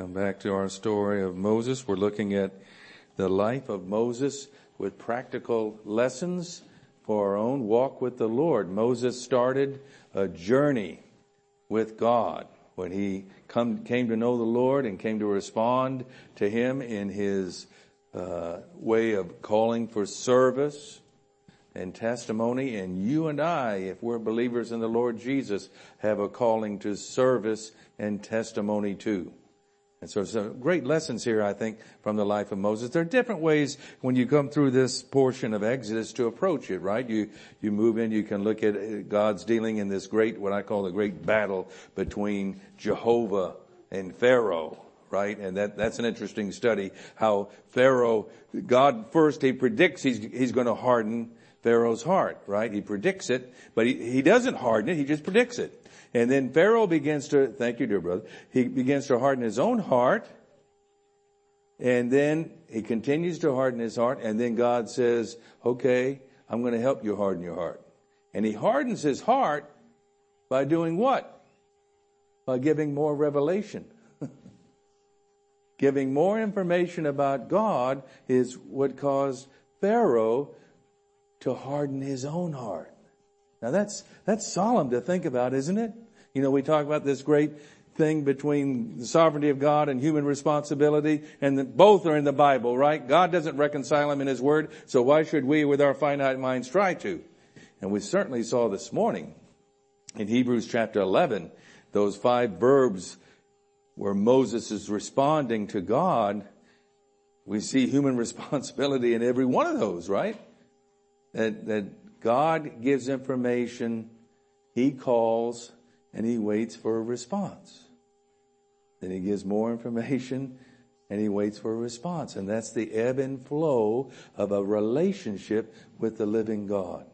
Come back to our story of Moses. We're looking at the life of Moses with practical lessons for our own walk with the Lord. Moses started a journey with God when he come, came to know the Lord and came to respond to Him in His uh, way of calling for service and testimony. And you and I, if we're believers in the Lord Jesus, have a calling to service and testimony too. And so some great lessons here, I think, from the life of Moses. There are different ways when you come through this portion of Exodus to approach it, right? You, you move in, you can look at uh, God's dealing in this great, what I call the great battle between Jehovah and Pharaoh, right? And that, that's an interesting study, how Pharaoh, God first, he predicts he's, he's going to harden Pharaoh's heart, right? He predicts it, but he, he doesn't harden it, he just predicts it. And then Pharaoh begins to, thank you dear brother, he begins to harden his own heart. And then he continues to harden his heart. And then God says, okay, I'm going to help you harden your heart. And he hardens his heart by doing what? By giving more revelation. giving more information about God is what caused Pharaoh to harden his own heart. Now that's, that's solemn to think about, isn't it? You know, we talk about this great thing between the sovereignty of God and human responsibility, and the, both are in the Bible, right? God doesn't reconcile them in His Word, so why should we with our finite minds try to? And we certainly saw this morning in Hebrews chapter 11, those five verbs where Moses is responding to God, we see human responsibility in every one of those, right? That, that God gives information, He calls, and He waits for a response. Then He gives more information and He waits for a response. And that's the ebb and flow of a relationship with the living God.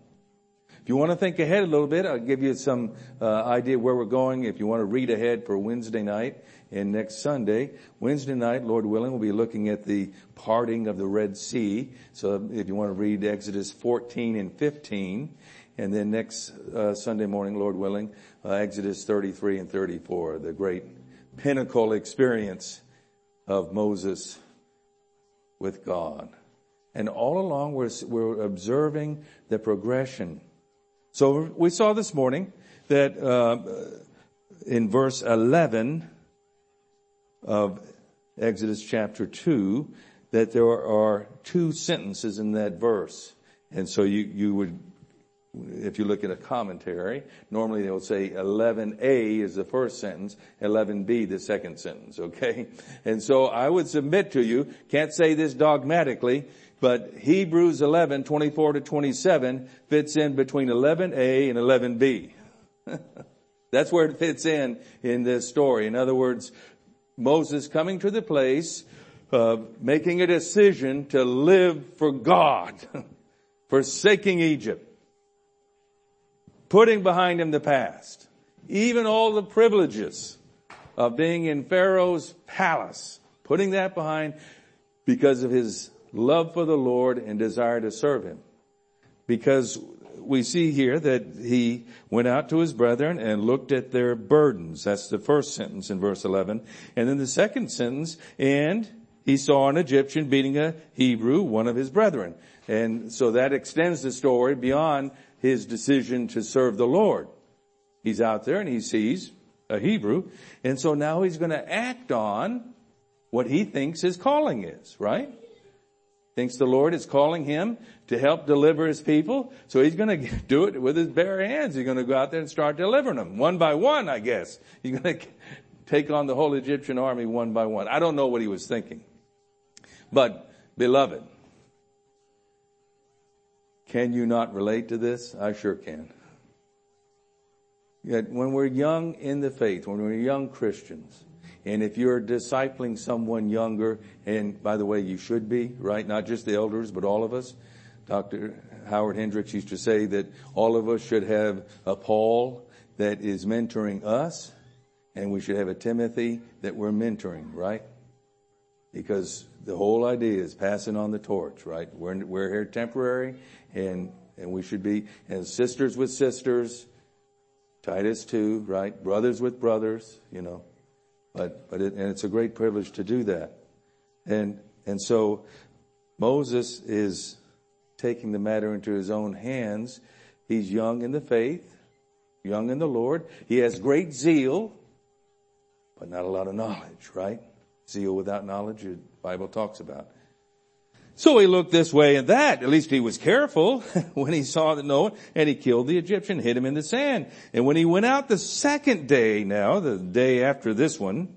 If you want to think ahead a little bit, I'll give you some uh, idea where we're going. If you want to read ahead for Wednesday night and next Sunday, Wednesday night, Lord willing, we'll be looking at the parting of the Red Sea. So if you want to read Exodus 14 and 15, and then next uh, Sunday morning, Lord willing, uh, Exodus 33 and 34, the great pinnacle experience of Moses with God. And all along we're, we're observing the progression so we saw this morning that uh, in verse 11 of Exodus chapter 2 that there are two sentences in that verse. And so you, you would, if you look at a commentary, normally they will say 11a is the first sentence, 11b the second sentence, okay? And so I would submit to you, can't say this dogmatically, but Hebrews 11, 24 to 27 fits in between 11a and 11b. That's where it fits in in this story. In other words, Moses coming to the place of making a decision to live for God, forsaking Egypt, putting behind him the past, even all the privileges of being in Pharaoh's palace, putting that behind because of his love for the Lord and desire to serve Him. Because we see here that he went out to his brethren and looked at their burdens. That's the first sentence in verse 11. And then the second sentence, and he saw an Egyptian beating a Hebrew, one of his brethren. And so that extends the story beyond his decision to serve the Lord. He's out there and he sees a Hebrew. And so now he's going to act on what he thinks his calling is, right? Thinks the Lord is calling him to help deliver his people. So he's going to do it with his bare hands. He's going to go out there and start delivering them one by one, I guess. He's going to take on the whole Egyptian army one by one. I don't know what he was thinking. But beloved, can you not relate to this? I sure can. When we're young in the faith, when we're young Christians, and if you're discipling someone younger, and by the way, you should be, right? Not just the elders, but all of us. Dr. Howard Hendricks used to say that all of us should have a Paul that is mentoring us, and we should have a Timothy that we're mentoring, right? Because the whole idea is passing on the torch, right? We're, we're here temporary, and, and we should be, as sisters with sisters, Titus 2, right? Brothers with brothers, you know. But, but it, and it's a great privilege to do that. And, and so Moses is taking the matter into his own hands. He's young in the faith, young in the Lord. He has great zeal, but not a lot of knowledge, right? Zeal without knowledge, the Bible talks about. So he looked this way and that. At least he was careful when he saw the one, and he killed the Egyptian, hid him in the sand. And when he went out the second day now, the day after this one,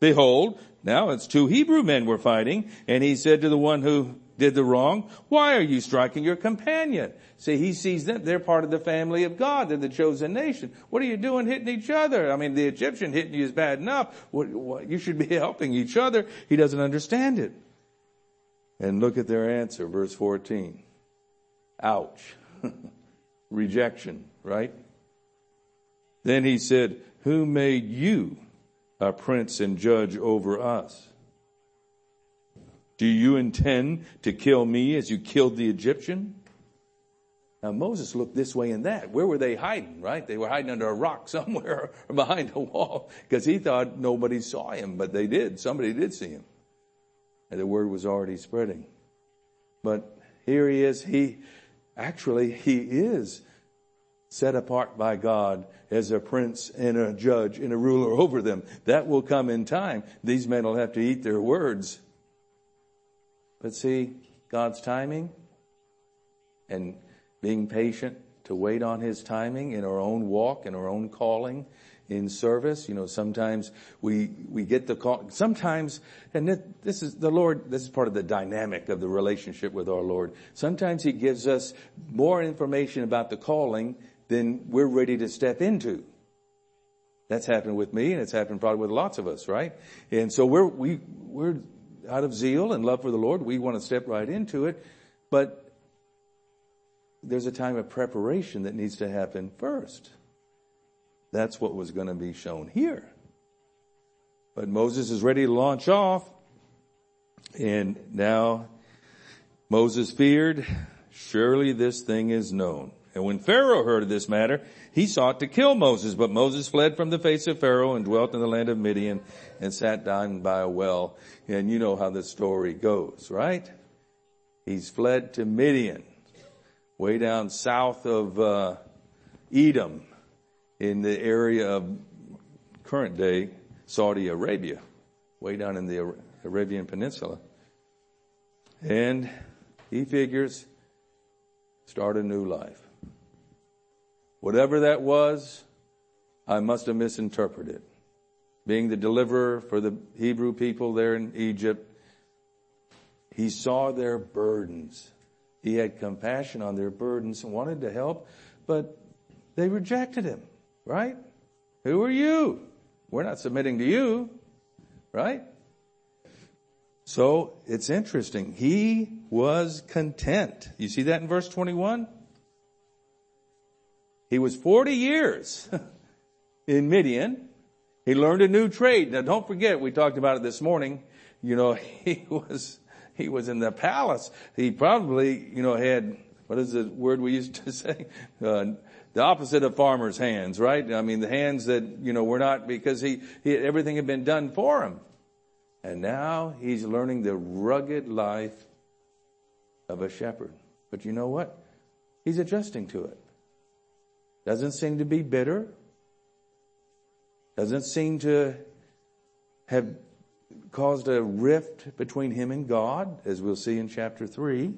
behold, now it's two Hebrew men were fighting and he said to the one who did the wrong, why are you striking your companion? See, he sees them, they're part of the family of God, they're the chosen nation. What are you doing hitting each other? I mean, the Egyptian hitting you is bad enough. What, what, you should be helping each other. He doesn't understand it. And look at their answer, verse 14. Ouch. Rejection, right? Then he said, who made you a prince and judge over us? Do you intend to kill me as you killed the Egyptian? Now Moses looked this way and that. Where were they hiding, right? They were hiding under a rock somewhere or behind a wall because he thought nobody saw him, but they did. Somebody did see him. And the word was already spreading. But here he is. He, actually, he is set apart by God as a prince and a judge and a ruler over them. That will come in time. These men will have to eat their words. But see, God's timing and being patient to wait on His timing in our own walk, in our own calling, in service. You know, sometimes we, we get the call, sometimes, and this is the Lord, this is part of the dynamic of the relationship with our Lord. Sometimes He gives us more information about the calling than we're ready to step into. That's happened with me and it's happened probably with lots of us, right? And so we're, we, we're out of zeal and love for the Lord. We want to step right into it, but there's a time of preparation that needs to happen first. That's what was going to be shown here. But Moses is ready to launch off. And now Moses feared, surely this thing is known. And when Pharaoh heard of this matter, he sought to kill Moses, but Moses fled from the face of Pharaoh and dwelt in the land of Midian and sat down by a well. And you know how the story goes, right? He's fled to Midian, way down south of uh, Edom in the area of current day Saudi Arabia, way down in the Arabian Peninsula. And he figures, start a new life. Whatever that was, I must have misinterpreted. Being the deliverer for the Hebrew people there in Egypt, he saw their burdens. He had compassion on their burdens and wanted to help, but they rejected him. Right? Who are you? We're not submitting to you. Right? So it's interesting. He was content. You see that in verse 21? He was 40 years in Midian. He learned a new trade. Now don't forget, we talked about it this morning. You know, he was, he was in the palace. He probably, you know, had, what is the word we used to say? Uh, the opposite of farmer's hands, right? I mean, the hands that, you know, were not because he, he, everything had been done for him. And now he's learning the rugged life of a shepherd. But you know what? He's adjusting to it. Doesn't seem to be bitter. Doesn't seem to have caused a rift between him and God, as we'll see in chapter three.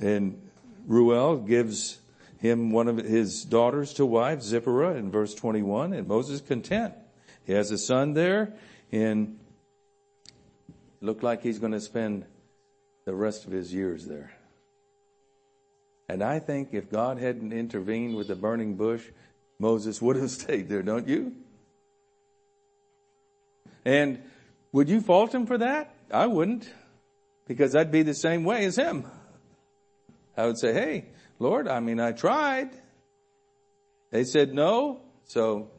And Reuel gives him one of his daughters to wife, Zipporah, in verse 21, and Moses content. He has a son there, and looked like he's going to spend the rest of his years there. And I think if God hadn't intervened with the burning bush, Moses would have stayed there, don't you? And would you fault him for that? I wouldn't, because I'd be the same way as him. I would say, hey, Lord, I mean, I tried. They said no, so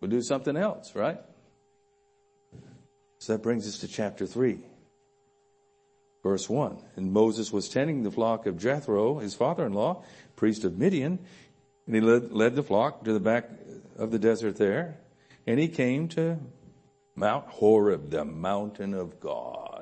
we'll do something else, right? So that brings us to chapter three. Verse one. And Moses was tending the flock of Jethro, his father-in-law, priest of Midian, and he led, led the flock to the back of the desert there. and he came to Mount Horeb, the mountain of God.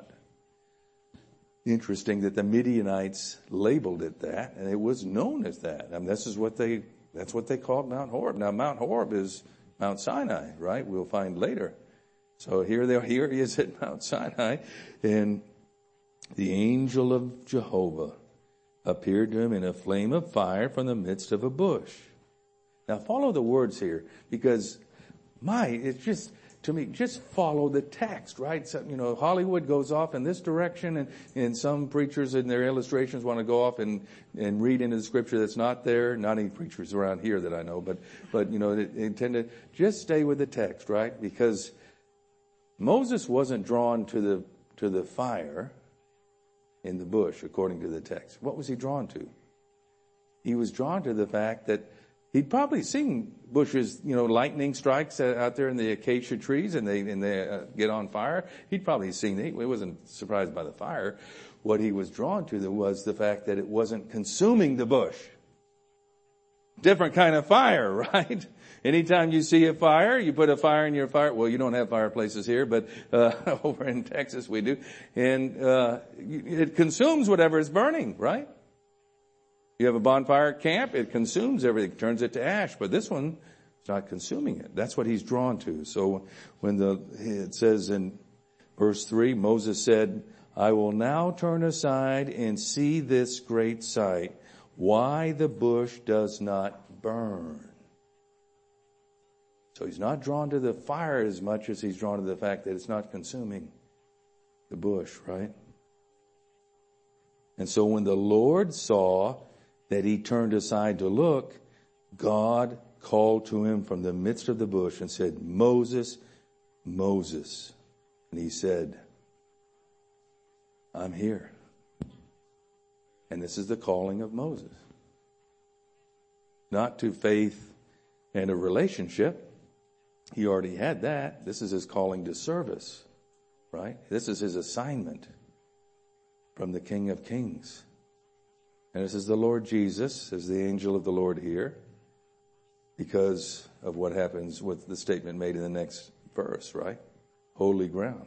Interesting that the Midianites labeled it that, and it was known as that. I mean, this is what they, that's what they called Mount Horeb. Now, Mount Horeb is Mount Sinai, right? We'll find later. So here they here he is at Mount Sinai, and the angel of Jehovah appeared to him in a flame of fire from the midst of a bush. Now follow the words here, because my, it's just, to me, just follow the text, right? So, you know, Hollywood goes off in this direction and, and some preachers in their illustrations want to go off and, and read into the scripture that's not there. Not any preachers around here that I know, but, but, you know, they, they tend to just stay with the text, right? Because Moses wasn't drawn to the, to the fire in the bush, according to the text. What was he drawn to? He was drawn to the fact that He'd probably seen bushes, you know, lightning strikes out there in the acacia trees and they, and they uh, get on fire. He'd probably seen it. He wasn't surprised by the fire. What he was drawn to was the fact that it wasn't consuming the bush. Different kind of fire, right? Anytime you see a fire, you put a fire in your fire. Well, you don't have fireplaces here, but uh, over in Texas we do, and uh, it consumes whatever is burning, right? You have a bonfire camp, it consumes everything, turns it to ash, but this one is not consuming it. That's what he's drawn to. So when the, it says in verse three, Moses said, I will now turn aside and see this great sight, why the bush does not burn. So he's not drawn to the fire as much as he's drawn to the fact that it's not consuming the bush, right? And so when the Lord saw that he turned aside to look, God called to him from the midst of the bush and said, Moses, Moses. And he said, I'm here. And this is the calling of Moses. Not to faith and a relationship. He already had that. This is his calling to service, right? This is his assignment from the King of Kings. And this is the Lord Jesus, as the angel of the Lord here, because of what happens with the statement made in the next verse, right? Holy ground.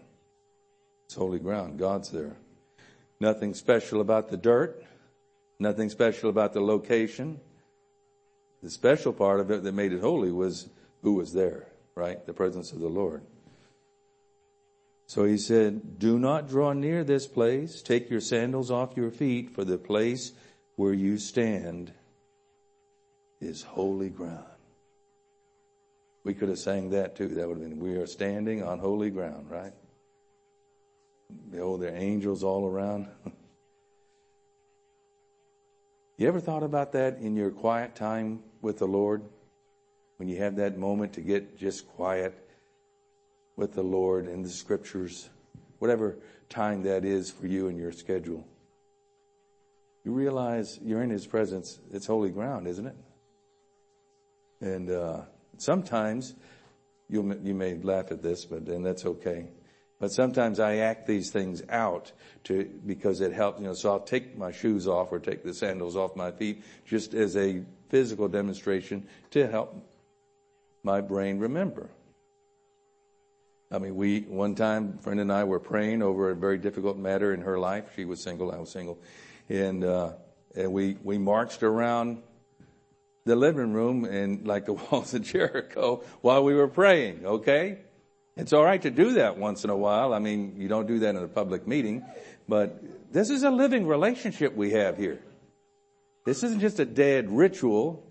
It's holy ground. God's there. Nothing special about the dirt. Nothing special about the location. The special part of it that made it holy was who was there, right? The presence of the Lord. So he said, do not draw near this place. Take your sandals off your feet for the place where you stand is holy ground. We could have sang that too. That would have been, we are standing on holy ground, right? Oh, there are angels all around. you ever thought about that in your quiet time with the Lord? When you have that moment to get just quiet with the Lord in the scriptures, whatever time that is for you in your schedule you realize you're in His presence. It's holy ground, isn't it? And uh, sometimes you you may laugh at this, but then that's okay. But sometimes I act these things out to because it helps. You know, so I'll take my shoes off or take the sandals off my feet just as a physical demonstration to help my brain remember. I mean, we, one time, friend and I were praying over a very difficult matter in her life. She was single, I was single and uh, and we we marched around the living room and like the walls of Jericho while we were praying. Okay, it's all right to do that once in a while. I mean, you don't do that in a public meeting, but this is a living relationship we have here. This isn't just a dead ritual.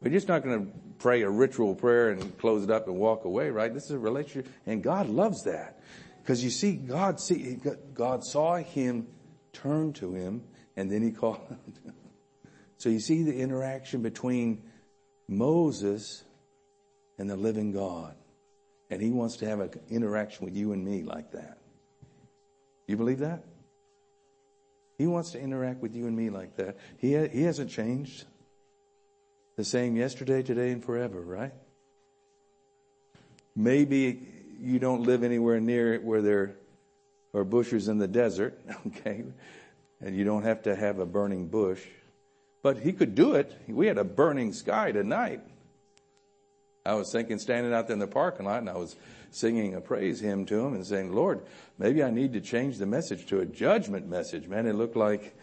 We're just not going to pray a ritual prayer and close it up and walk away, right? This is a relationship, and God loves that because you see, God see God saw him turn to him and then he called. so you see the interaction between Moses and the living God. And he wants to have an interaction with you and me like that. You believe that? He wants to interact with you and me like that. He, ha- he hasn't changed. The same yesterday, today, and forever, right? Maybe you don't live anywhere near where there are bushes in the desert, okay? And you don't have to have a burning bush. But he could do it. We had a burning sky tonight. I was thinking standing out there in the parking lot and I was singing a praise hymn to him and saying, Lord, maybe I need to change the message to a judgment message. Man, it looked like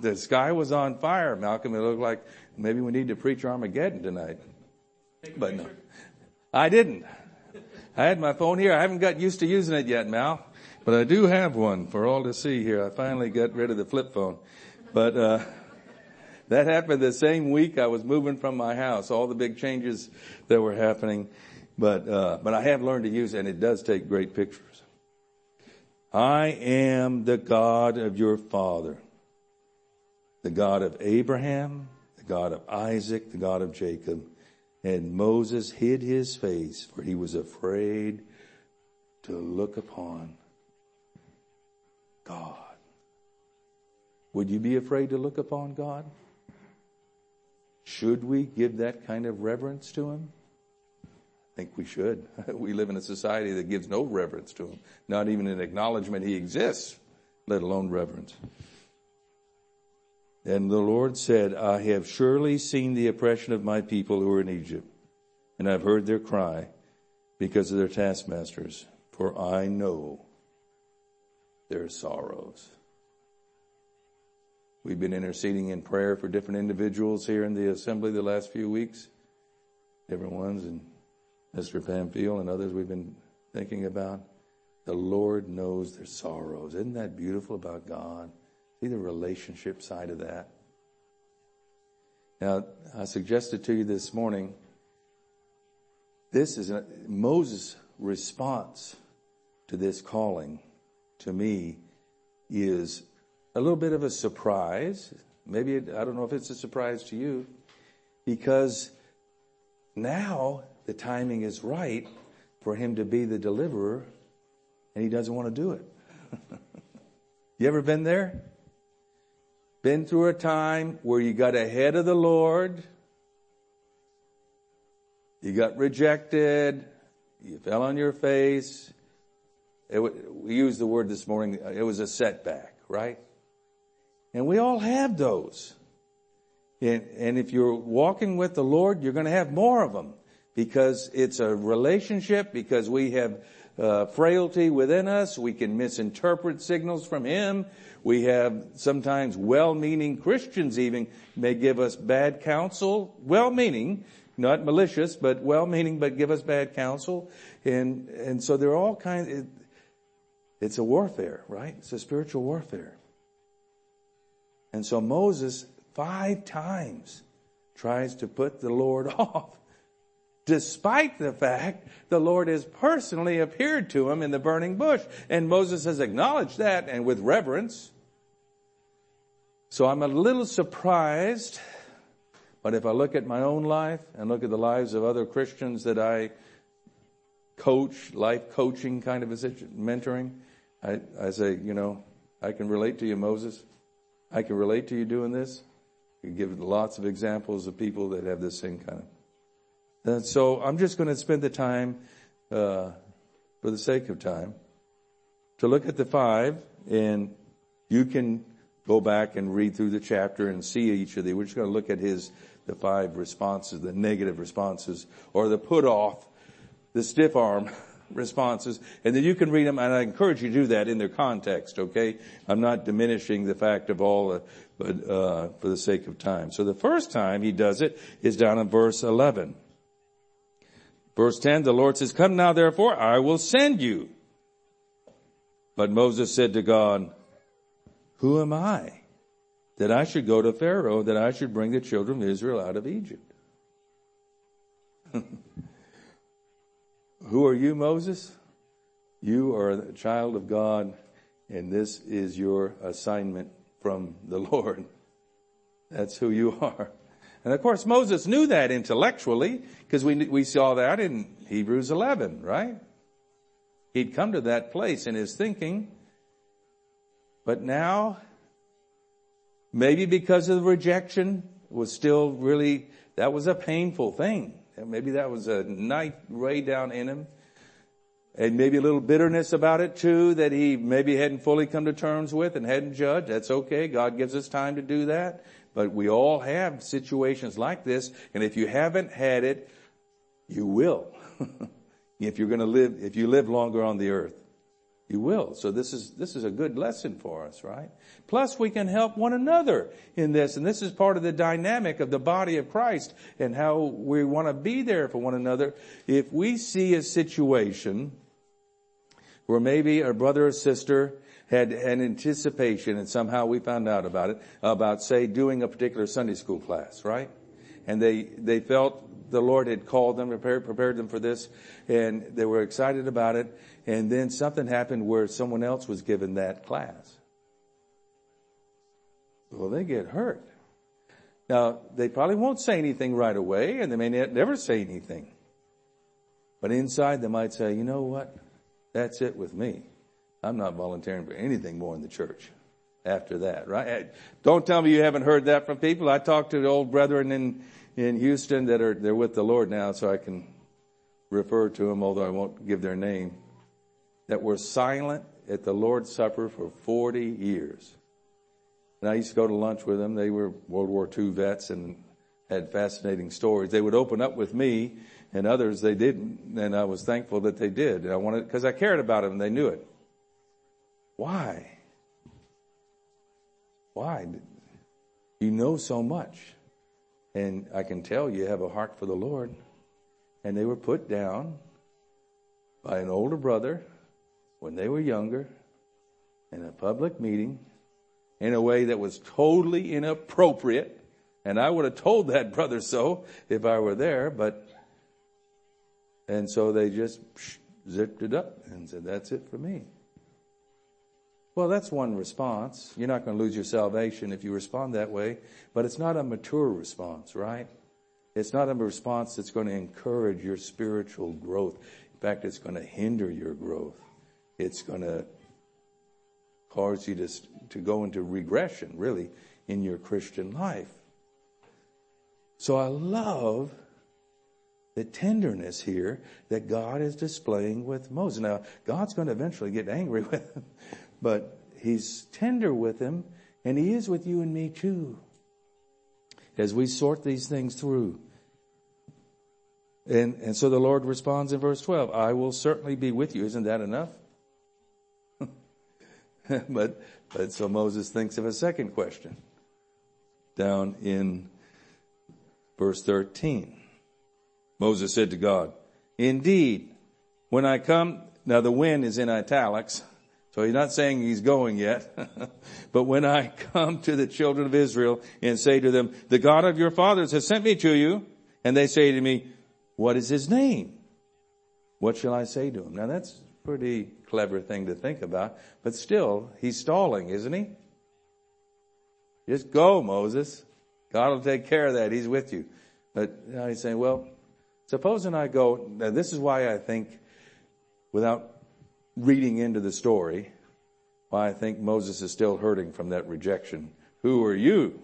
the sky was on fire, Malcolm. It looked like maybe we need to preach Armageddon tonight. But no, I didn't. I had my phone here. I haven't got used to using it yet, Mal, but I do have one for all to see here. I finally got rid of the flip phone, but, uh, that happened the same week I was moving from my house, all the big changes that were happening. But, uh, but I have learned to use it and it does take great pictures. I am the God of your father, the God of Abraham, the God of Isaac, the God of Jacob. And Moses hid his face for he was afraid to look upon God. Would you be afraid to look upon God? Should we give that kind of reverence to him? I think we should. We live in a society that gives no reverence to him, not even an acknowledgement he exists, let alone reverence. And the Lord said, I have surely seen the oppression of my people who are in Egypt, and I've heard their cry because of their taskmasters, for I know their sorrows. We've been interceding in prayer for different individuals here in the assembly the last few weeks. Different ones and Mr. Pamphile and others we've been thinking about. The Lord knows their sorrows. Isn't that beautiful about God? See the relationship side of that. Now, I suggested to you this morning, this is a, Moses' response to this calling to me is a little bit of a surprise. Maybe, it, I don't know if it's a surprise to you, because now the timing is right for him to be the deliverer, and he doesn't want to do it. you ever been there? Been through a time where you got ahead of the Lord, you got rejected, you fell on your face. It, we used the word this morning, it was a setback, right? And we all have those. And, and if you're walking with the Lord, you're going to have more of them because it's a relationship, because we have uh, frailty within us. We can misinterpret signals from Him. We have sometimes well-meaning Christians even may give us bad counsel, well-meaning, not malicious, but well-meaning, but give us bad counsel. And, and so there are all kinds, it's a warfare, right? It's a spiritual warfare. And so Moses five times tries to put the Lord off. Despite the fact the Lord has personally appeared to him in the burning bush. And Moses has acknowledged that and with reverence. So I'm a little surprised, but if I look at my own life and look at the lives of other Christians that I coach, life coaching kind of a mentoring, I, I say, you know, I can relate to you, Moses. I can relate to you doing this. You give lots of examples of people that have this same kind of. And so I'm just going to spend the time, uh, for the sake of time, to look at the five, and you can go back and read through the chapter and see each of these. We're just going to look at his the five responses, the negative responses, or the put off, the stiff arm responses, and then you can read them, and I encourage you to do that in their context, okay? I'm not diminishing the fact of all, uh, but, uh, for the sake of time. So the first time he does it is down in verse 11. Verse 10, the Lord says, come now therefore, I will send you. But Moses said to God, who am I that I should go to Pharaoh, that I should bring the children of Israel out of Egypt? Who are you, Moses? You are a child of God, and this is your assignment from the Lord. That's who you are. And of course, Moses knew that intellectually, because we, we saw that in Hebrews 11, right? He'd come to that place in his thinking. But now, maybe because of the rejection, was still really, that was a painful thing. Maybe that was a night way down in him. And maybe a little bitterness about it too that he maybe hadn't fully come to terms with and hadn't judged. That's okay. God gives us time to do that. But we all have situations like this. And if you haven't had it, You will. if you're going to live, if you live longer on the earth. You will. So this is, this is a good lesson for us, right? Plus we can help one another in this. And this is part of the dynamic of the body of Christ and how we want to be there for one another. If we see a situation where maybe a brother or sister had an anticipation and somehow we found out about it, about say doing a particular Sunday school class, right? And they, they felt the Lord had called them, prepared, prepared them for this, and they were excited about it. And then something happened where someone else was given that class. Well, they get hurt. Now, they probably won't say anything right away, and they may never say anything. But inside they might say, you know what? That's it with me. I'm not volunteering for anything more in the church after that, right? Don't tell me you haven't heard that from people. I talked to the old brethren in in Houston that are, they're with the Lord now, so I can refer to them, although I won't give their name, that were silent at the Lord's Supper for 40 years. And I used to go to lunch with them. They were World War II vets and had fascinating stories. They would open up with me and others they didn't. And I was thankful that they did. And I wanted, cause I cared about them and they knew it. Why? Why? You know so much. And I can tell you have a heart for the Lord. And they were put down by an older brother when they were younger in a public meeting in a way that was totally inappropriate. And I would have told that brother so if I were there, but, and so they just zipped it up and said, that's it for me. Well, that's one response. You're not going to lose your salvation if you respond that way, but it's not a mature response, right? It's not a response that's going to encourage your spiritual growth. In fact, it's going to hinder your growth. It's going to cause you to, to go into regression, really, in your Christian life. So I love the tenderness here that God is displaying with Moses. Now, God's going to eventually get angry with him, but he's tender with him and he is with you and me too. As we sort these things through. And, and so the Lord responds in verse 12, I will certainly be with you. Isn't that enough? but, but so Moses thinks of a second question down in verse 13. Moses said to God, indeed, when I come, now the when is in italics. So he's not saying he's going yet. but when I come to the children of Israel and say to them, the God of your fathers has sent me to you, and they say to me, what is his name? What shall I say to him? Now that's a pretty clever thing to think about, but still, he's stalling, isn't he? Just go, Moses. God will take care of that. He's with you. But now he's saying, well, supposing I go, now this is why I think without reading into the story why I think Moses is still hurting from that rejection. Who are you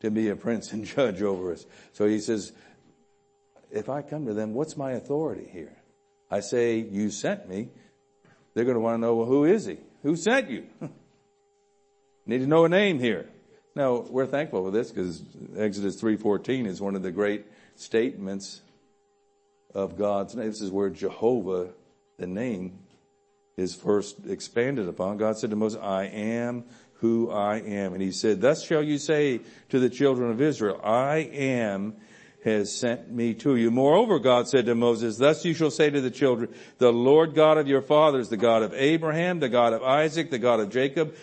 to be a prince and judge over us? So he says, if I come to them, what's my authority here? I say, you sent me. They're going to want to know, well, who is he? Who sent you? Need to know a name here. Now, we're thankful for this because Exodus 3.14 is one of the great statements of God's name. This is where Jehovah, the name, is first expanded upon. God said to Moses, I am who I am. And he said, thus shall you say to the children of Israel, I am has sent me to you. Moreover, God said to Moses, thus you shall say to the children, the Lord God of your fathers, the God of Abraham, the God of Isaac, the God of Jacob,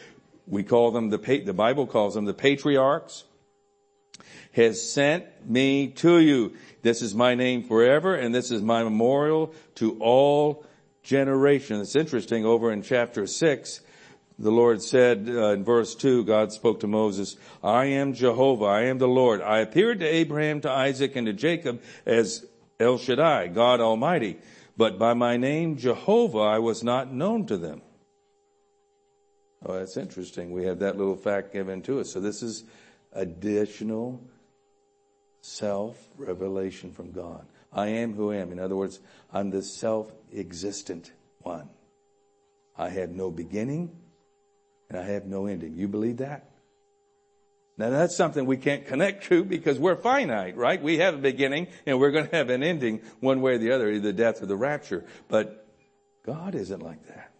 we call them the, the Bible calls them the patriarchs, has sent me to you. This is my name forever, and this is my memorial to all generation. It's interesting over in chapter six, the Lord said uh, in verse 2, God spoke to Moses, I am Jehovah, I am the Lord. I appeared to Abraham, to Isaac, and to Jacob as El Shaddai, God Almighty. But by my name Jehovah I was not known to them. Oh, that's interesting. We have that little fact given to us. So this is additional self-revelation from God. I am who I am. In other words, I'm the self-existent one. I have no beginning and I have no ending. You believe that? Now that's something we can't connect to because we're finite, right? We have a beginning and we're going to have an ending one way or the other, either death or the rapture. But God isn't like that.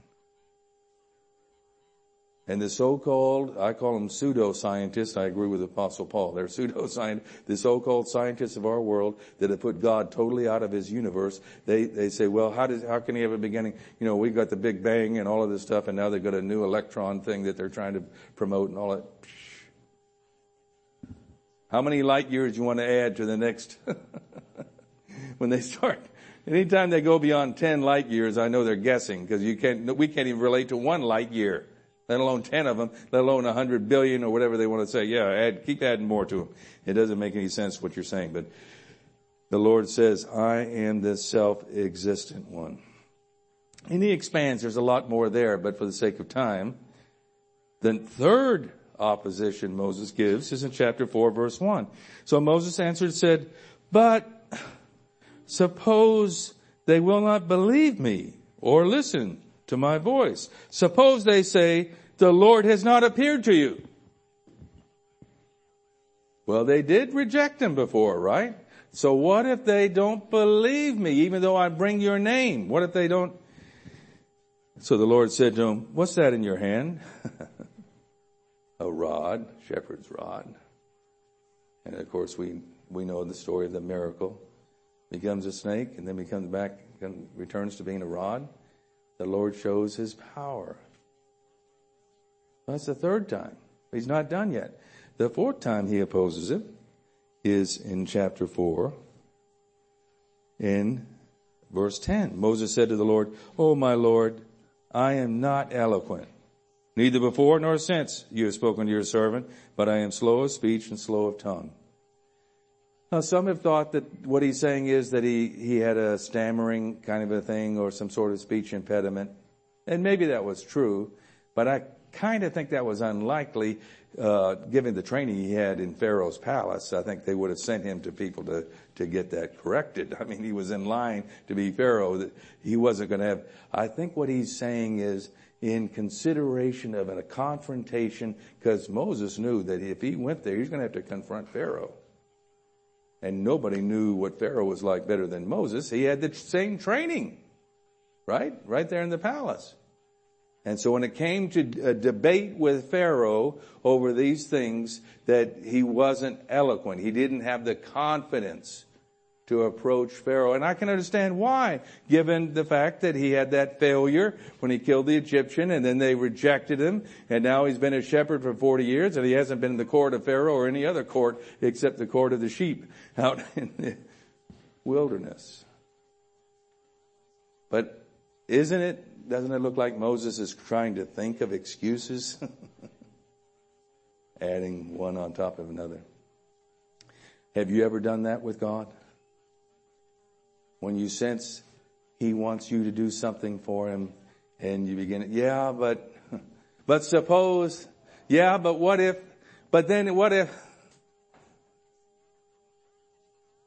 And the so-called, I call them pseudo-scientists, I agree with Apostle Paul, they're pseudo-scientists, the so-called scientists of our world that have put God totally out of his universe, they, they say, well, how does, how can he have a beginning? You know, we've got the Big Bang and all of this stuff and now they've got a new electron thing that they're trying to promote and all that. How many light years you want to add to the next, when they start, anytime they go beyond 10 light years, I know they're guessing because you can't, we can't even relate to one light year let alone 10 of them, let alone 100 billion or whatever they want to say. Yeah, add, keep adding more to them. It doesn't make any sense what you're saying, but the Lord says, I am the self-existent one. And he expands, there's a lot more there, but for the sake of time, the third opposition Moses gives is in chapter 4 verse 1. So Moses answered and said, but suppose they will not believe me or listen to my voice. Suppose they say, the Lord has not appeared to you. Well, they did reject him before, right? So what if they don't believe me, even though I bring your name? What if they don't? So the Lord said to him, what's that in your hand? a rod, shepherd's rod. And of course we, we know the story of the miracle. Becomes a snake and then becomes back, returns to being a rod the Lord shows his power. That's the third time. He's not done yet. The fourth time he opposes it is in chapter 4 in verse 10. Moses said to the Lord, Oh my Lord, I am not eloquent. Neither before nor since you have spoken to your servant, but I am slow of speech and slow of tongue. Now some have thought that what he's saying is that he, he had a stammering kind of a thing or some sort of speech impediment. And maybe that was true, but I kind of think that was unlikely, uh, given the training he had in Pharaoh's palace. I think they would have sent him to people to, to get that corrected. I mean, he was in line to be Pharaoh that he wasn't going to have. I think what he's saying is in consideration of a confrontation, because Moses knew that if he went there, he's going to have to confront Pharaoh and nobody knew what Pharaoh was like better than Moses. He had the same training, right? Right there in the palace. And so when it came to a uh, debate with Pharaoh over these things, that he wasn't eloquent. He didn't have the confidence to approach Pharaoh. And I can understand why, given the fact that he had that failure when he killed the Egyptian and then they rejected him and now he's been a shepherd for 40 years and he hasn't been in the court of Pharaoh or any other court except the court of the sheep out in the wilderness. But isn't it, doesn't it look like Moses is trying to think of excuses? Adding one on top of another. Have you ever done that with God? When you sense he wants you to do something for him and you begin, yeah, but, but suppose, yeah, but what if, but then what if,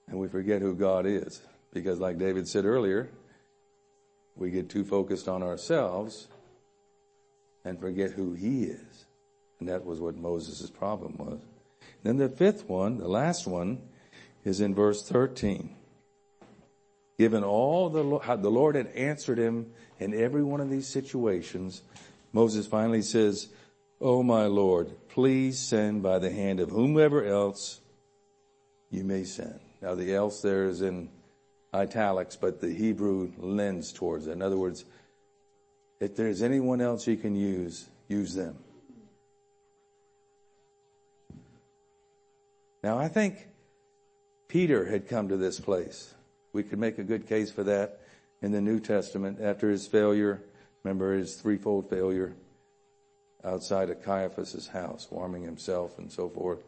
and we forget who God is because like David said earlier, we get too focused on ourselves and forget who he is. And that was what Moses' problem was. Then the fifth one, the last one, is in verse 13 given all the, how the Lord had answered him in every one of these situations, Moses finally says, Oh my Lord, please send by the hand of whomever else you may send. Now the else there is in italics, but the Hebrew lends towards it. In other words, if there's anyone else you can use, use them. Now I think Peter had come to this place. We could make a good case for that in the New Testament after his failure. Remember his threefold failure outside of Caiaphas's house, warming himself and so forth.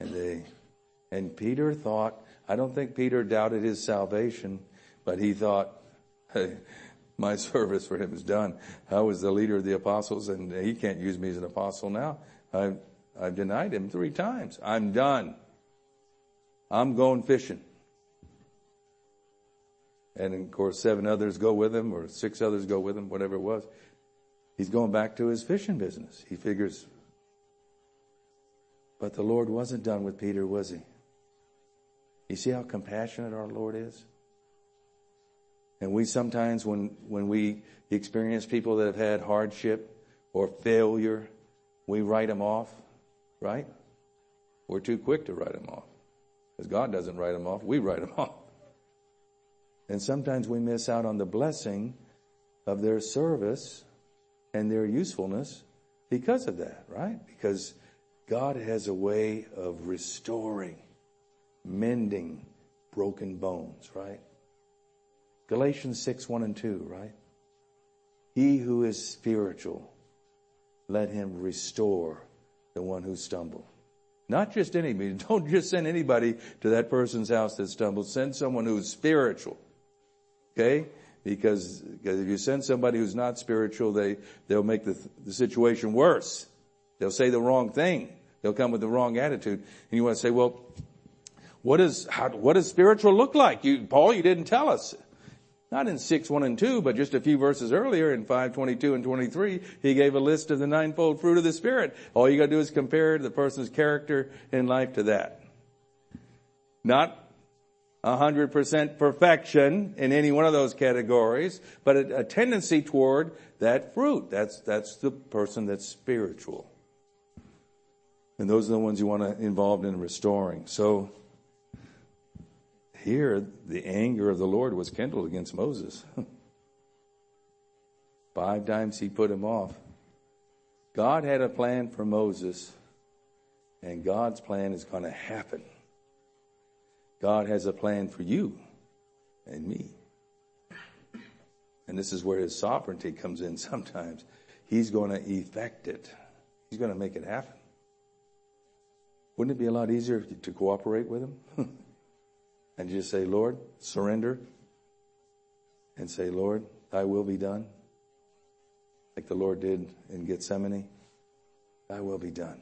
And they, and Peter thought, I don't think Peter doubted his salvation, but he thought, hey, my service for him is done. I was the leader of the apostles and he can't use me as an apostle now. I've, I've denied him three times. I'm done. I'm going fishing. And of course, seven others go with him or six others go with him, whatever it was. He's going back to his fishing business. He figures, But the Lord wasn't done with Peter, was he? You see how compassionate our Lord is? And we sometimes, when, when we experience people that have had hardship or failure, we write them off, right? We're too quick to write them off. Because God doesn't write them off, we write them off. And sometimes we miss out on the blessing of their service and their usefulness because of that, right? Because God has a way of restoring, mending broken bones, right? Galatians 6, 1 and 2, right? He who is spiritual, let him restore the one who stumbled. Not just anybody. Don't just send anybody to that person's house that stumbled. Send someone who's spiritual. Okay? Because, because if you send somebody who's not spiritual, they, they'll make the, the situation worse. They'll say the wrong thing. They'll come with the wrong attitude. And you want to say, well, what is, how, what does spiritual look like? You, Paul, you didn't tell us. Not in 6, 1 and 2, but just a few verses earlier in 5, 22 and 23, he gave a list of the ninefold fruit of the Spirit. All you gotta do is compare the person's character and life to that. Not 100% perfection in any one of those categories, but a, a tendency toward that fruit. That's, that's the person that's spiritual. And those are the ones you want to involved in restoring. So, here, the anger of the Lord was kindled against Moses. Five times he put him off. God had a plan for Moses, and God's plan is going to happen. God has a plan for you and me. And this is where his sovereignty comes in sometimes. He's going to effect it. He's going to make it happen. Wouldn't it be a lot easier to cooperate with him? and just say, Lord, surrender and say, Lord, thy will be done. Like the Lord did in Gethsemane. Thy will be done.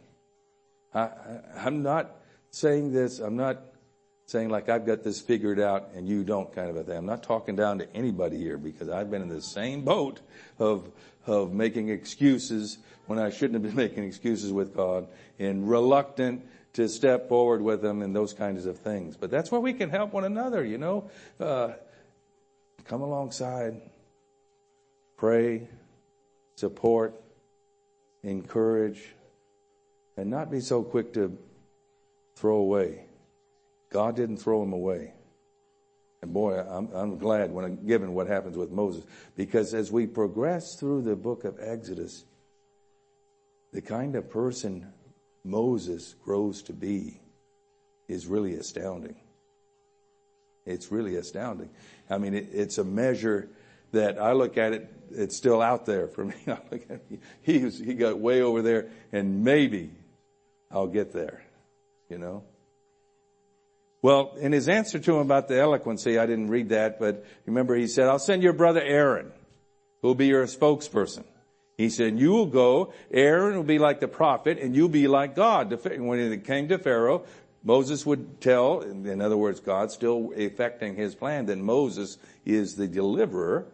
I, am not saying this, I'm not saying like I've got this figured out and you don't kind of a thing. I'm not talking down to anybody here because I've been in the same boat of, of making excuses when I shouldn't have been making excuses with God and reluctant to step forward with them and those kinds of things. But that's where we can help one another, you know. Uh, come alongside, pray, support, encourage, and not be so quick to throw away. God didn't throw him away. And boy, I'm, I'm glad when I'm given what happens with Moses, because as we progress through the book of Exodus, the kind of person Moses grows to be is really astounding. It's really astounding. I mean, it, it's a measure that I look at it, it's still out there for me. I look at he, he got way over there and maybe I'll get there, you know? Well, in his answer to him about the eloquency, I didn't read that, but remember he said, I'll send your brother Aaron, who'll be your spokesperson. He said, you will go, Aaron will be like the prophet, and you'll be like God. When it came to Pharaoh, Moses would tell, in other words, God still effecting his plan, that Moses is the deliverer,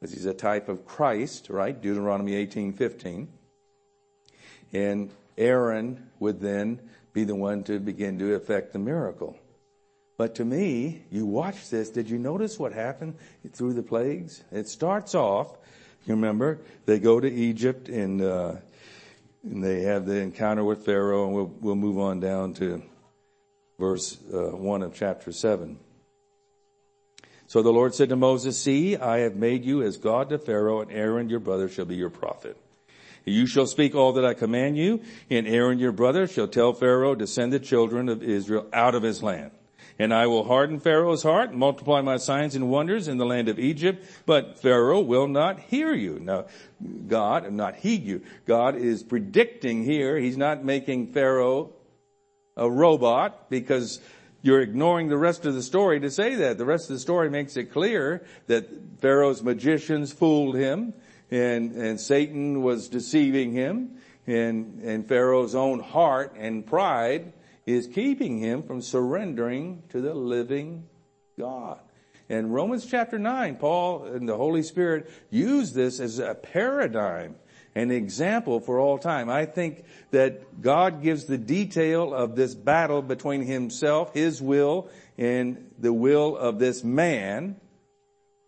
because he's a type of Christ, right? Deuteronomy 18, 15. And Aaron would then be the one to begin to effect the miracle. But to me, you watch this, did you notice what happened through the plagues? It starts off you remember? They go to Egypt and, uh, and they have the encounter with Pharaoh and we'll, we'll move on down to verse uh, 1 of chapter 7. So the Lord said to Moses, see, I have made you as God to Pharaoh and Aaron your brother shall be your prophet. You shall speak all that I command you and Aaron your brother shall tell Pharaoh to send the children of Israel out of his land. And I will harden Pharaoh's heart, and multiply my signs and wonders in the land of Egypt, but Pharaoh will not hear you. Now, God, not heed you. God is predicting here, He's not making Pharaoh a robot because you're ignoring the rest of the story to say that. The rest of the story makes it clear that Pharaoh's magicians fooled him and, and Satan was deceiving him and, and Pharaoh's own heart and pride is keeping him from surrendering to the living God. In Romans chapter 9, Paul and the Holy Spirit use this as a paradigm an example for all time. I think that God gives the detail of this battle between himself, his will, and the will of this man,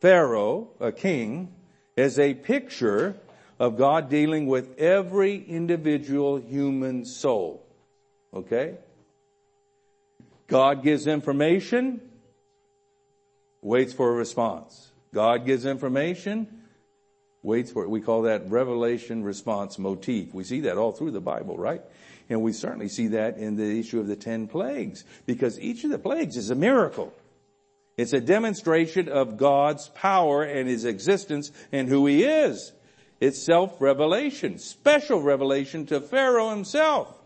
Pharaoh, a king, as a picture of God dealing with every individual human soul. Okay? God gives information, waits for a response. God gives information, waits for it. We call that revelation response motif. We see that all through the Bible, right? And we certainly see that in the issue of the ten plagues, because each of the plagues is a miracle. It's a demonstration of God's power and His existence and who He is. It's self-revelation, special revelation to Pharaoh himself.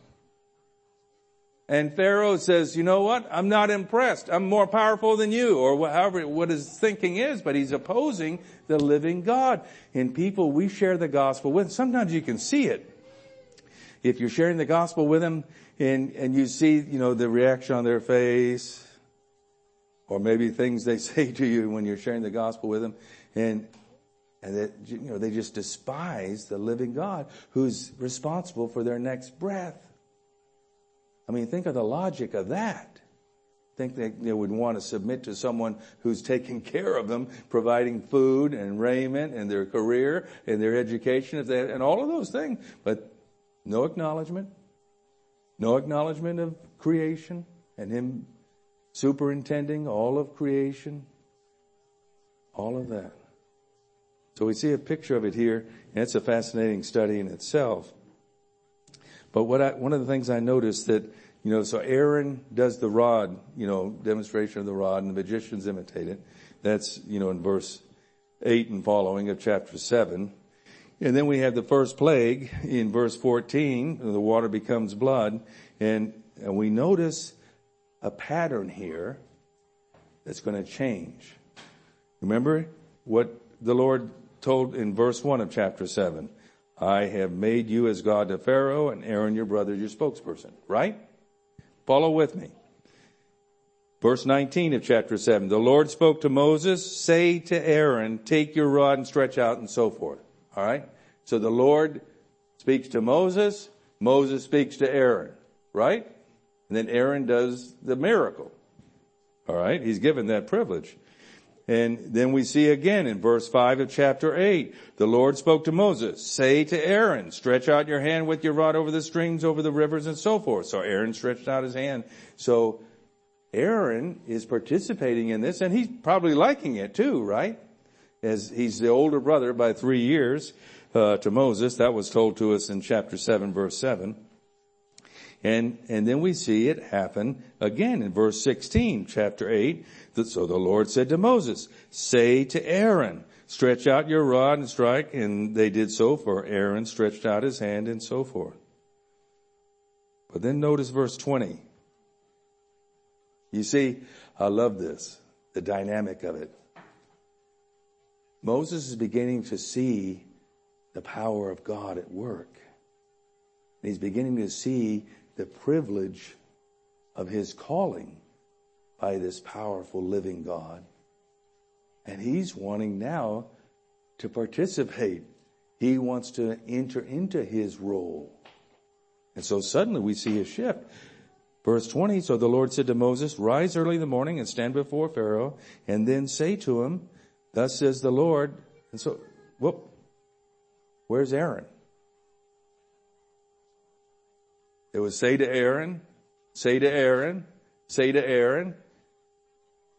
And Pharaoh says, you know what? I'm not impressed. I'm more powerful than you, or however, what his thinking is, but he's opposing the living God. And people we share the gospel with, sometimes you can see it. If you're sharing the gospel with them and, and you see, you know, the reaction on their face, or maybe things they say to you when you're sharing the gospel with them, and, and that, you know, they just despise the living God who's responsible for their next breath. I mean, think of the logic of that. Think that they would want to submit to someone who's taking care of them, providing food and raiment and their career and their education if they and all of those things, but no acknowledgement. No acknowledgement of creation and Him superintending all of creation. All of that. So we see a picture of it here, and it's a fascinating study in itself. But what I, one of the things I noticed that, you know, so Aaron does the rod, you know, demonstration of the rod and the magicians imitate it. That's, you know, in verse 8 and following of chapter 7. And then we have the first plague in verse 14, the water becomes blood. And, and we notice a pattern here that's going to change. Remember what the Lord told in verse 1 of chapter 7. I have made you as God to Pharaoh and Aaron your brother your spokesperson. Right? Follow with me. Verse 19 of chapter 7. The Lord spoke to Moses, say to Aaron, take your rod and stretch out and so forth. Alright? So the Lord speaks to Moses, Moses speaks to Aaron. Right? And then Aaron does the miracle. Alright? He's given that privilege. And then we see again in verse 5 of chapter 8, the Lord spoke to Moses, say to Aaron, stretch out your hand with your rod over the streams, over the rivers and so forth. So Aaron stretched out his hand. So Aaron is participating in this and he's probably liking it too, right? As he's the older brother by three years, uh, to Moses. That was told to us in chapter 7 verse 7. And, and then we see it happen again in verse 16, chapter 8. That, So the Lord said to Moses, say to Aaron, stretch out your rod and strike. And they did so for Aaron stretched out his hand and so forth. But then notice verse 20. You see, I love this, the dynamic of it. Moses is beginning to see the power of God at work. He's beginning to see the privilege of his calling by this powerful living God. And he's wanting now to participate. He wants to enter into his role. And so suddenly we see a shift. Verse 20, so the Lord said to Moses, rise early in the morning and stand before Pharaoh and then say to him, thus says the Lord. And so, whoop, where's Aaron? It was say to Aaron, say to Aaron, say to Aaron.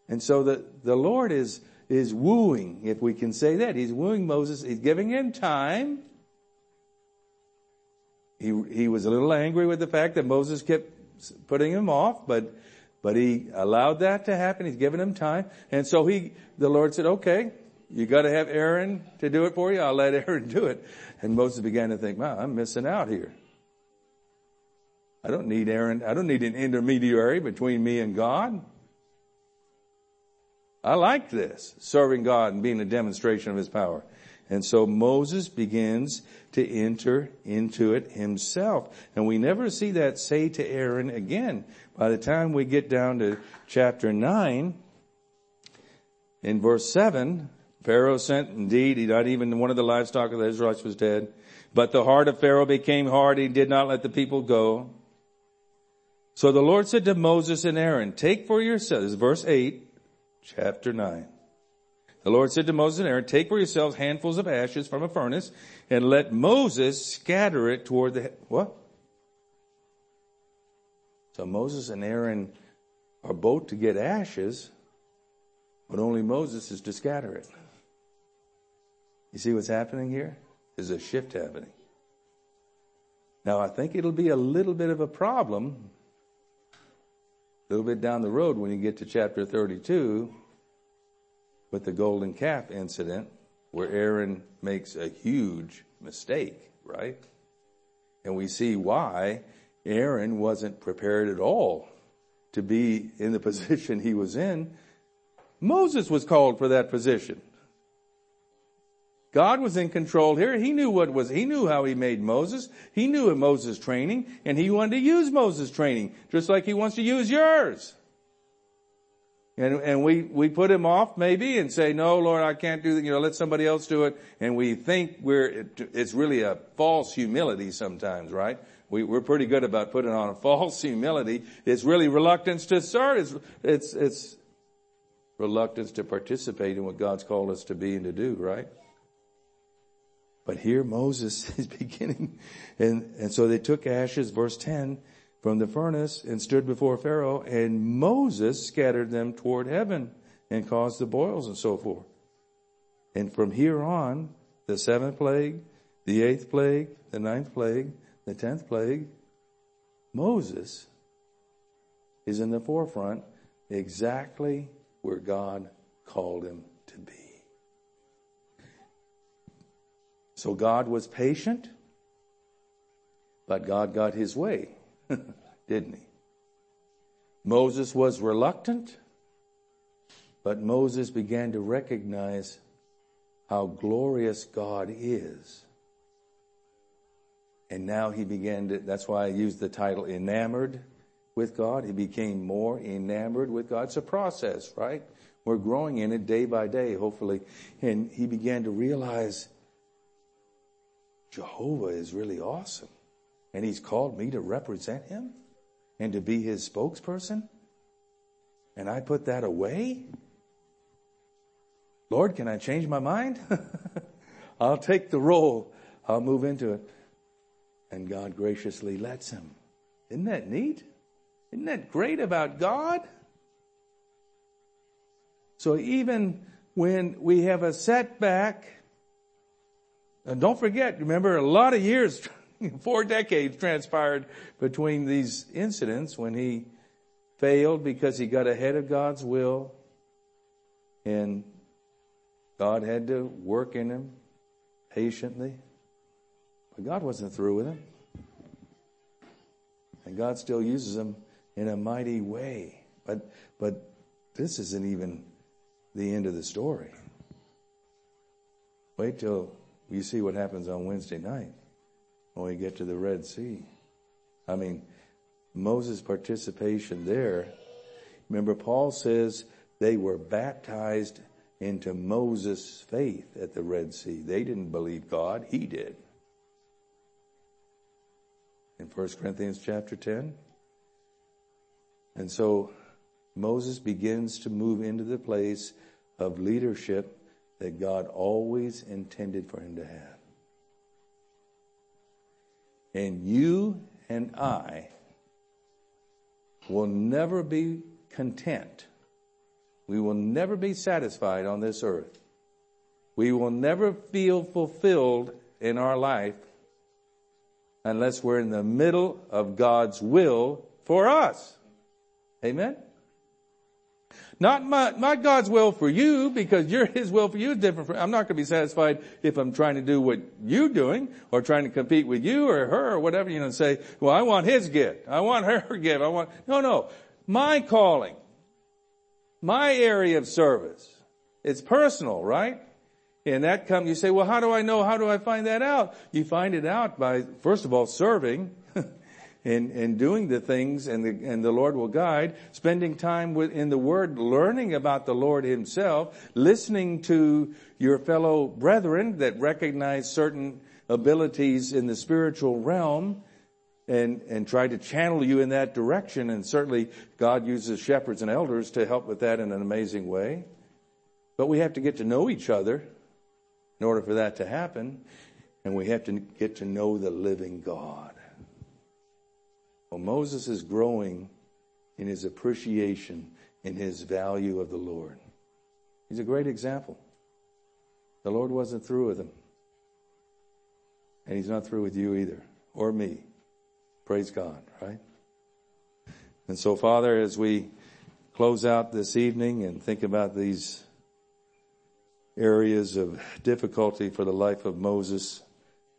And so the, the Lord is, is wooing, if we can say that. He's wooing Moses. He's giving him time. He, he was a little angry with the fact that Moses kept putting him off, but, but he allowed that to happen. He's given him time. And so he, the Lord said, okay, you gotta have Aaron to do it for you. I'll let Aaron do it. And Moses began to think, wow, I'm missing out here. I don't need Aaron. I don't need an intermediary between me and God. I like this, serving God and being a demonstration of His power. And so Moses begins to enter into it himself. And we never see that say to Aaron again. By the time we get down to chapter 9, in verse 7, Pharaoh sent indeed, he not even one of the livestock of the Israelites was dead. But the heart of Pharaoh became hard. He did not let the people go. So the Lord said to Moses and Aaron, take for yourselves, verse 8, chapter 9. The Lord said to Moses and Aaron, take for yourselves handfuls of ashes from a furnace and let Moses scatter it toward the, what? So Moses and Aaron are both to get ashes, but only Moses is to scatter it. You see what's happening here? There's a shift happening. Now I think it'll be a little bit of a problem a little bit down the road when you get to chapter 32 with the golden calf incident where Aaron makes a huge mistake, right? And we see why Aaron wasn't prepared at all to be in the position he was in. Moses was called for that position. God was in control here. He knew what was, he knew how he made Moses. He knew Moses' training and he wanted to use Moses' training just like he wants to use yours. And, and we, we put him off maybe and say, no, Lord, I can't do that. You know, let somebody else do it. And we think we're, it, it's really a false humility sometimes, right? We, we're pretty good about putting on a false humility. It's really reluctance to serve. It's, it's, it's reluctance to participate in what God's called us to be and to do, right? But here Moses is beginning, and, and so they took ashes, verse 10, from the furnace and stood before Pharaoh and Moses scattered them toward heaven and caused the boils and so forth. And from here on, the seventh plague, the eighth plague, the ninth plague, the tenth plague, Moses is in the forefront exactly where God called him to be. So God was patient, but God got his way. Didn't he? Moses was reluctant, but Moses began to recognize how glorious God is. And now he began to, that's why I used the title enamored with God. He became more enamored with God. It's a process, right? We're growing in it day by day, hopefully. And he began to realize Jehovah is really awesome. And he's called me to represent him and to be his spokesperson. And I put that away. Lord, can I change my mind? I'll take the role. I'll move into it. And God graciously lets him. Isn't that neat? Isn't that great about God? So even when we have a setback, and don't forget, remember a lot of years four decades transpired between these incidents when he failed because he got ahead of God's will and God had to work in him patiently. But God wasn't through with him. And God still uses him in a mighty way. But, but this isn't even the end of the story. Wait till you see what happens on Wednesday night when we get to the Red Sea. I mean, Moses' participation there. Remember, Paul says they were baptized into Moses' faith at the Red Sea. They didn't believe God, he did. In 1 Corinthians chapter 10. And so Moses begins to move into the place of leadership that God always intended for him to have. And you and I will never be content. We will never be satisfied on this earth. We will never feel fulfilled in our life unless we're in the middle of God's will for us. Amen? Not my, not God's will for you because your, His will for you is different. I'm not going to be satisfied if I'm trying to do what you're doing or trying to compete with you or her or whatever, you know, say, well, I want His gift. I want her gift. I want, no, no. My calling. My area of service. It's personal, right? And that comes, you say, well, how do I know? How do I find that out? You find it out by, first of all, serving. In, in doing the things and the, and the Lord will guide, spending time with, in the Word, learning about the Lord Himself, listening to your fellow brethren that recognize certain abilities in the spiritual realm and, and try to channel you in that direction. And certainly God uses shepherds and elders to help with that in an amazing way. But we have to get to know each other in order for that to happen. And we have to get to know the living God. Well, Moses is growing in his appreciation in his value of the Lord. He's a great example. The Lord wasn't through with him. And he's not through with you either, or me. Praise God, right? And so Father, as we close out this evening and think about these areas of difficulty for the life of Moses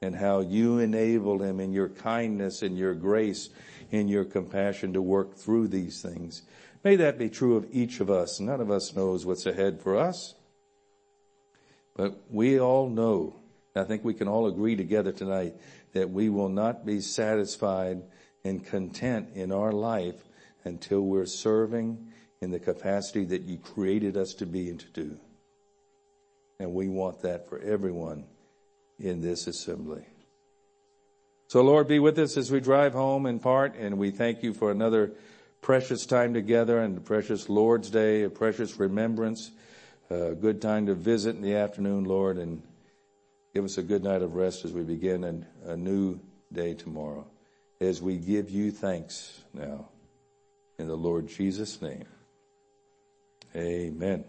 and how you enabled him in your kindness and your grace in your compassion to work through these things. May that be true of each of us. None of us knows what's ahead for us. But we all know, I think we can all agree together tonight, that we will not be satisfied and content in our life until we're serving in the capacity that you created us to be and to do. And we want that for everyone in this assembly. So Lord, be with us as we drive home in part, and we thank you for another precious time together and a precious Lord's Day, a precious remembrance, a good time to visit in the afternoon, Lord, and give us a good night of rest as we begin a, a new day tomorrow. As we give you thanks now in the Lord Jesus' name. Amen.